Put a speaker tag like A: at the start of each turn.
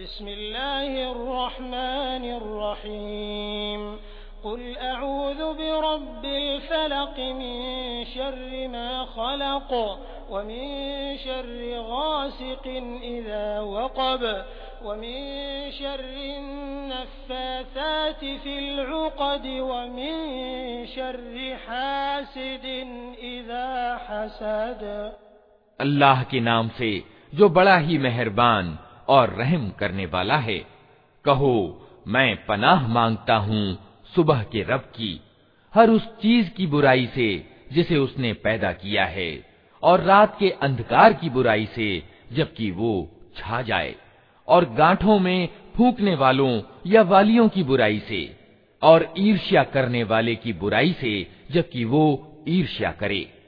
A: بسم الله الرحمن الرحيم. قل أعوذ برب الفلق من شر ما خلق ومن شر غاسق إذا وقب ومن شر النفاثات في العقد ومن شر حاسد إذا حسد.
B: الله کے نام سے جو بڑا ہی مہربان और रहम करने वाला है। कहो, मैं पनाह माँगता हूँ सुबह के रब की, हर उस चीज़ की बुराई से जिसे उसने पैदा किया है, और रात के अंधकार की बुराई से जबकि वो छा जाए, और गांठों में फूकने वालों या वालियों की बुराई से, और ईर्ष्या करने वाले की बुराई से जबकि वो ईर्ष्या करे।